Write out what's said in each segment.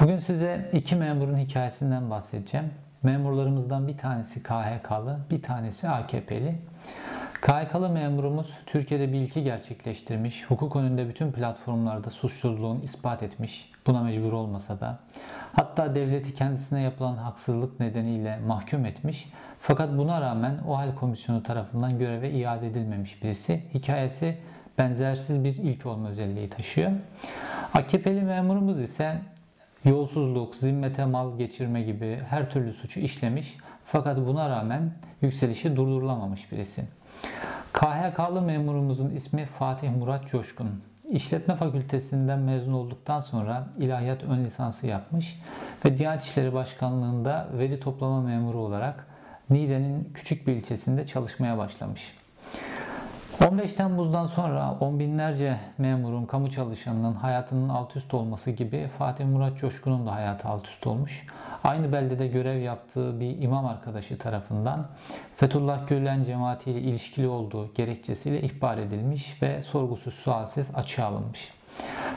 Bugün size iki memurun hikayesinden bahsedeceğim. Memurlarımızdan bir tanesi KHK'lı, bir tanesi AKP'li. KHK'lı memurumuz Türkiye'de bir ilki gerçekleştirmiş, hukuk önünde bütün platformlarda suçsuzluğunu ispat etmiş, buna mecbur olmasa da. Hatta devleti kendisine yapılan haksızlık nedeniyle mahkum etmiş. Fakat buna rağmen OHAL komisyonu tarafından göreve iade edilmemiş birisi. Hikayesi benzersiz bir ilk olma özelliği taşıyor. AKP'li memurumuz ise yolsuzluk, zimmete mal geçirme gibi her türlü suçu işlemiş fakat buna rağmen yükselişi durdurulamamış birisi. KHK'lı memurumuzun ismi Fatih Murat Coşkun. İşletme Fakültesinden mezun olduktan sonra ilahiyat ön lisansı yapmış ve Diyanet İşleri Başkanlığı'nda veri toplama memuru olarak Niğde'nin küçük bir ilçesinde çalışmaya başlamış. 15 Temmuz'dan sonra on binlerce memurun, kamu çalışanının hayatının alt üst olması gibi Fatih Murat Coşkun'un da hayatı alt üst olmuş. Aynı beldede görev yaptığı bir imam arkadaşı tarafından Fethullah Gülen cemaatiyle ilişkili olduğu gerekçesiyle ihbar edilmiş ve sorgusuz sualsiz açığa alınmış.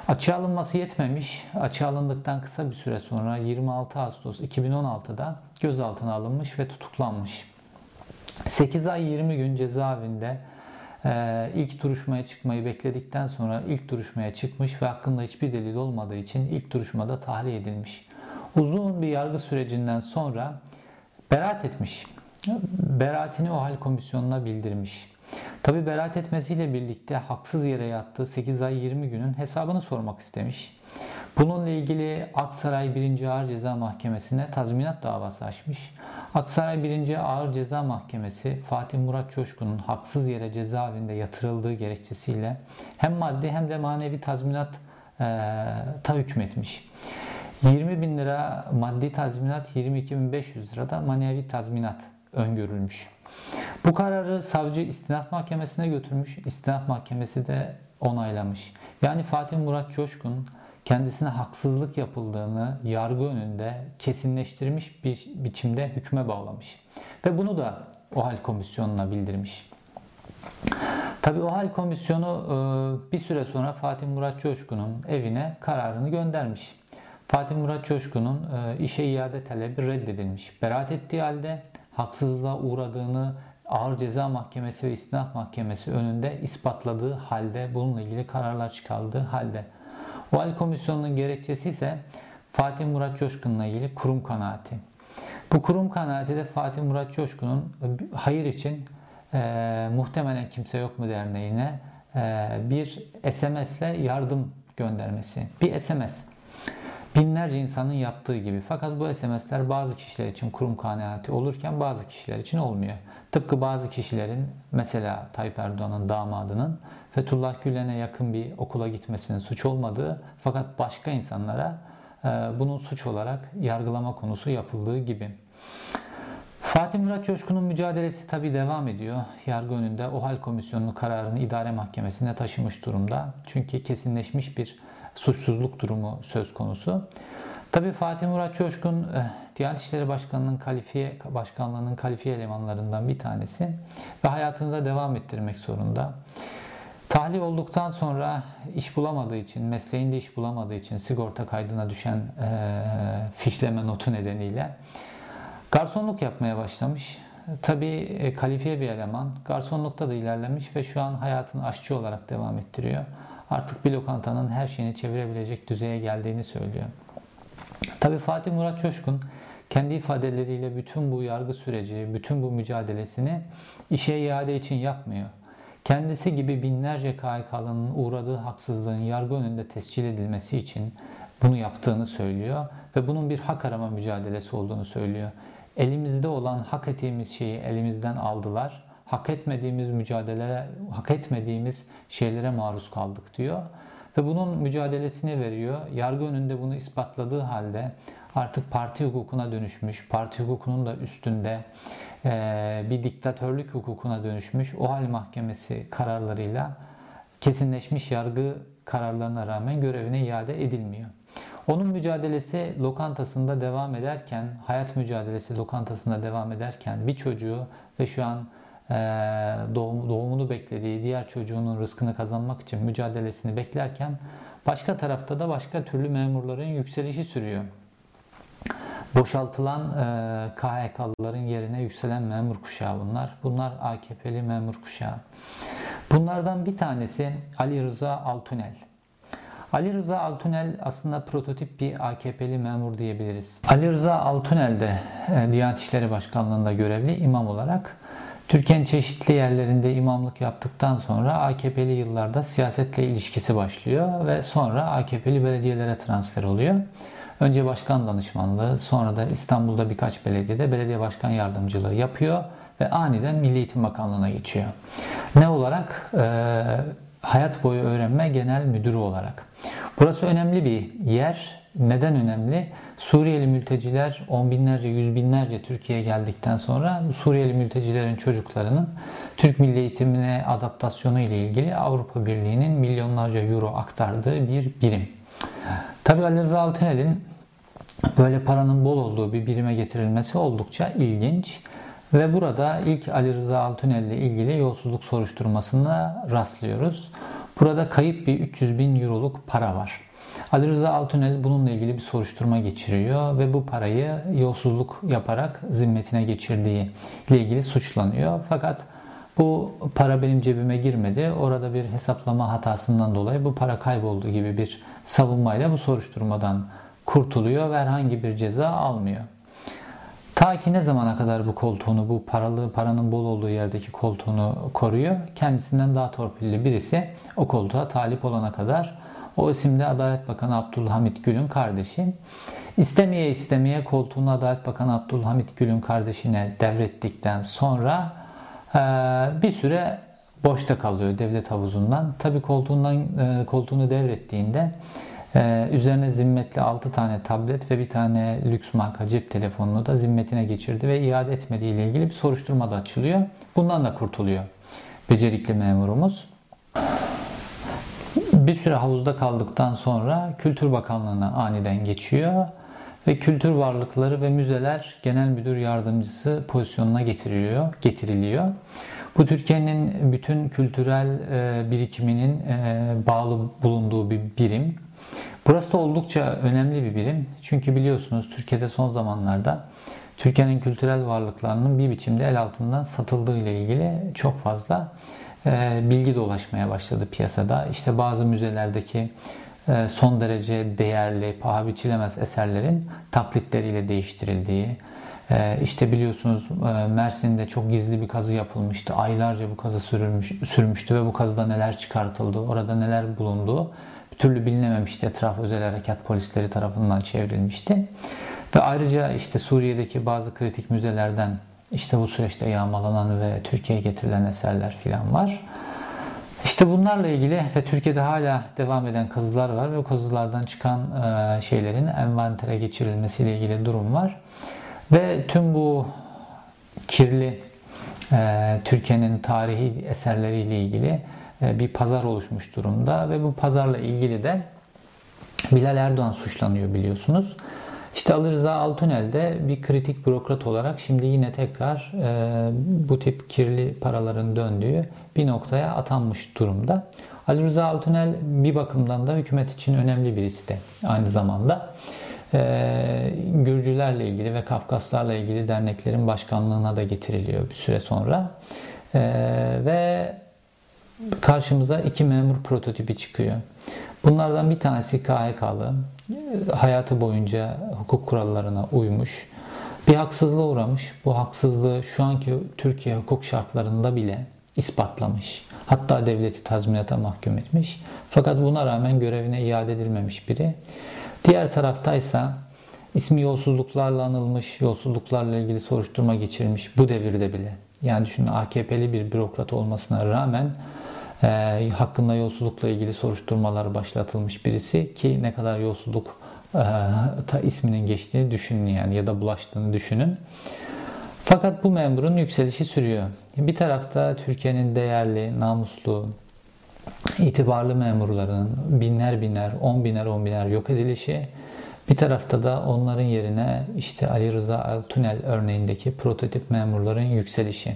Açığa alınması yetmemiş. Açığa alındıktan kısa bir süre sonra 26 Ağustos 2016'da gözaltına alınmış ve tutuklanmış. 8 ay 20 gün cezaevinde ilk duruşmaya çıkmayı bekledikten sonra ilk duruşmaya çıkmış ve hakkında hiçbir delil olmadığı için ilk duruşmada tahliye edilmiş. Uzun bir yargı sürecinden sonra beraat etmiş. Beraatini o hal komisyonuna bildirmiş. Tabi beraat etmesiyle birlikte haksız yere yattığı 8 ay 20 günün hesabını sormak istemiş. Bununla ilgili Aksaray 1. Ağır Ceza Mahkemesi'ne tazminat davası açmış. Aksaray 1. Ağır Ceza Mahkemesi Fatih Murat Çoşkun'un haksız yere cezaevinde yatırıldığı gerekçesiyle hem maddi hem de manevi tazminat e, ta hükmetmiş. 20 bin lira maddi tazminat, 22.500 lira da manevi tazminat öngörülmüş. Bu kararı savcı istinaf mahkemesine götürmüş. İstinaf mahkemesi de onaylamış. Yani Fatih Murat Coşkun kendisine haksızlık yapıldığını yargı önünde kesinleştirmiş bir biçimde hükme bağlamış. Ve bunu da OHAL komisyonuna bildirmiş. Tabi OHAL komisyonu e, bir süre sonra Fatih Murat Coşkun'un evine kararını göndermiş. Fatih Murat Coşkun'un e, işe iade talebi reddedilmiş. Beraat ettiği halde haksızlığa uğradığını Ağır Ceza Mahkemesi ve İstinaf Mahkemesi önünde ispatladığı halde bununla ilgili kararlar çıkardığı halde Vali Komisyonu'nun gerekçesi ise Fatih Murat Coşkun'la ilgili kurum kanaati. Bu kurum kanaati de Fatih Murat Coşkun'un hayır için e, muhtemelen kimse yok mu derneğine e, bir SMS ile yardım göndermesi. Bir SMS. Binlerce insanın yaptığı gibi. Fakat bu SMS'ler bazı kişiler için kurum kanaati olurken bazı kişiler için olmuyor. Tıpkı bazı kişilerin mesela Tayyip Erdoğan'ın damadının Fethullah Gülen'e yakın bir okula gitmesinin suç olmadığı fakat başka insanlara e, bunun suç olarak yargılama konusu yapıldığı gibi. Fatih Murat Coşkun'un mücadelesi tabi devam ediyor. Yargı önünde OHAL komisyonunun kararını idare mahkemesine taşımış durumda. Çünkü kesinleşmiş bir suçsuzluk durumu söz konusu. Tabi Fatih Murat Coşkun eh, Diyanet İşleri Başkanı'nın kalifiye başkanlığının kalifiye elemanlarından bir tanesi ve hayatını da devam ettirmek zorunda. Tahliye olduktan sonra iş bulamadığı için, mesleğinde iş bulamadığı için sigorta kaydına düşen e, fişleme notu nedeniyle garsonluk yapmaya başlamış. Tabii e, kalifiye bir eleman. Garsonlukta da ilerlemiş ve şu an hayatını aşçı olarak devam ettiriyor. Artık bir lokantanın her şeyini çevirebilecek düzeye geldiğini söylüyor. Tabii Fatih Murat Çoşkun kendi ifadeleriyle bütün bu yargı süreci, bütün bu mücadelesini işe iade için yapmıyor. Kendisi gibi binlerce KHK'lının uğradığı haksızlığın yargı önünde tescil edilmesi için bunu yaptığını söylüyor ve bunun bir hak arama mücadelesi olduğunu söylüyor. Elimizde olan hak ettiğimiz şeyi elimizden aldılar. Hak etmediğimiz mücadelelere, hak etmediğimiz şeylere maruz kaldık diyor. Ve bunun mücadelesini veriyor. Yargı önünde bunu ispatladığı halde artık parti hukukuna dönüşmüş, parti hukukunun da üstünde e, bir diktatörlük hukukuna dönüşmüş o hal mahkemesi kararlarıyla kesinleşmiş yargı kararlarına rağmen görevine iade edilmiyor. Onun mücadelesi lokantasında devam ederken, hayat mücadelesi lokantasında devam ederken bir çocuğu ve şu an doğum, doğumunu beklediği diğer çocuğunun rızkını kazanmak için mücadelesini beklerken Başka tarafta da başka türlü memurların yükselişi sürüyor. Boşaltılan e, KHK'lıların yerine yükselen memur kuşağı bunlar. Bunlar AKP'li memur kuşağı. Bunlardan bir tanesi Ali Rıza Altunel. Ali Rıza Altunel aslında prototip bir AKP'li memur diyebiliriz. Ali Rıza Altunel de e, Diyanet İşleri Başkanlığı'nda görevli imam olarak Türkiye'nin çeşitli yerlerinde imamlık yaptıktan sonra AKP'li yıllarda siyasetle ilişkisi başlıyor ve sonra AKP'li belediyelere transfer oluyor. Önce başkan danışmanlığı, sonra da İstanbul'da birkaç belediyede belediye başkan yardımcılığı yapıyor ve aniden Milli Eğitim Bakanlığı'na geçiyor. Ne olarak? Ee, hayat boyu öğrenme genel müdürü olarak. Burası önemli bir yer. Neden önemli? Suriyeli mülteciler on binlerce, yüz binlerce Türkiye'ye geldikten sonra Suriyeli mültecilerin çocuklarının Türk milli eğitimine adaptasyonu ile ilgili Avrupa Birliği'nin milyonlarca euro aktardığı bir birim. Tabi Ali Rıza Altınel'in böyle paranın bol olduğu bir birime getirilmesi oldukça ilginç. Ve burada ilk Ali Rıza Altınel ile ilgili yolsuzluk soruşturmasına rastlıyoruz. Burada kayıp bir 300 bin euroluk para var. Ali Rıza Altınel bununla ilgili bir soruşturma geçiriyor ve bu parayı yolsuzluk yaparak zimmetine geçirdiği ile ilgili suçlanıyor. Fakat bu para benim cebime girmedi. Orada bir hesaplama hatasından dolayı bu para kayboldu gibi bir savunmayla bu soruşturmadan kurtuluyor ve herhangi bir ceza almıyor. Ta ki ne zamana kadar bu koltuğunu, bu paralı, paranın bol olduğu yerdeki koltuğunu koruyor? Kendisinden daha torpilli birisi o koltuğa talip olana kadar. O isimde Adalet Bakanı Abdülhamit Gül'ün kardeşi. İstemeye istemeye koltuğunu Adalet Bakanı Abdülhamit Gül'ün kardeşine devrettikten sonra bir süre boşta kalıyor devlet havuzundan. Tabi koltuğundan koltuğunu devrettiğinde ee, üzerine zimmetli 6 tane tablet ve bir tane lüks marka cep telefonunu da zimmetine geçirdi ve iade etmediği ile ilgili bir soruşturma da açılıyor. Bundan da kurtuluyor becerikli memurumuz. Bir süre havuzda kaldıktan sonra Kültür Bakanlığı'na aniden geçiyor ve Kültür Varlıkları ve Müzeler Genel Müdür Yardımcısı pozisyonuna getiriliyor. getiriliyor. Bu Türkiye'nin bütün kültürel e, birikiminin e, bağlı bulunduğu bir birim. Burası da oldukça önemli bir birim. Çünkü biliyorsunuz Türkiye'de son zamanlarda Türkiye'nin kültürel varlıklarının bir biçimde el altından satıldığı ile ilgili çok fazla bilgi dolaşmaya başladı piyasada. İşte bazı müzelerdeki e, son derece değerli, paha biçilemez eserlerin taklitleriyle değiştirildiği, e, işte biliyorsunuz e, Mersin'de çok gizli bir kazı yapılmıştı. Aylarca bu kazı sürülmüş, sürmüştü ve bu kazıda neler çıkartıldı, orada neler bulunduğu bir türlü bilinememişti. Etraf özel harekat polisleri tarafından çevrilmişti. Ve ayrıca işte Suriye'deki bazı kritik müzelerden işte bu süreçte yağmalanan ve Türkiye'ye getirilen eserler filan var. İşte bunlarla ilgili ve Türkiye'de hala devam eden kazılar var ve kazılardan çıkan e, şeylerin envantere geçirilmesiyle ilgili durum var. Ve tüm bu kirli e, Türkiye'nin tarihi eserleriyle ilgili e, bir pazar oluşmuş durumda ve bu pazarla ilgili de Bilal Erdoğan suçlanıyor biliyorsunuz. İşte Ali Rıza Altunel de bir kritik bürokrat olarak şimdi yine tekrar e, bu tip kirli paraların döndüğü bir noktaya atanmış durumda. Ali Rıza Altunel bir bakımdan da hükümet için önemli birisi de aynı zamanda. E, Gürcülerle ilgili ve Kafkaslarla ilgili derneklerin başkanlığına da getiriliyor bir süre sonra. E, ve karşımıza iki memur prototipi çıkıyor. Bunlardan bir tanesi KHK'lı, hayatı boyunca hukuk kurallarına uymuş, bir haksızlığa uğramış. Bu haksızlığı şu anki Türkiye hukuk şartlarında bile ispatlamış. Hatta devleti tazminata mahkum etmiş. Fakat buna rağmen görevine iade edilmemiş biri. Diğer taraftaysa ismi yolsuzluklarla anılmış, yolsuzluklarla ilgili soruşturma geçirmiş bu devirde bile. Yani düşünün AKP'li bir bürokrat olmasına rağmen e, hakkında yolsuzlukla ilgili soruşturmalar başlatılmış birisi ki ne kadar yolsuzluk e, ta isminin geçtiğini düşünün yani ya da bulaştığını düşünün. Fakat bu memurun yükselişi sürüyor. Bir tarafta Türkiye'nin değerli, namuslu, itibarlı memurların binler binler, on biner on biner yok edilişi, bir tarafta da onların yerine işte Ali Rıza Altunel örneğindeki prototip memurların yükselişi.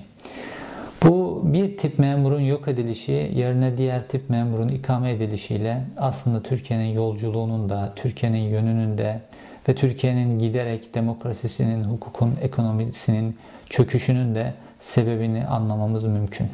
Bir tip memurun yok edilişi yerine diğer tip memurun ikame edilişiyle aslında Türkiye'nin yolculuğunun da, Türkiye'nin yönünün de ve Türkiye'nin giderek demokrasisinin, hukukun, ekonomisinin çöküşünün de sebebini anlamamız mümkün.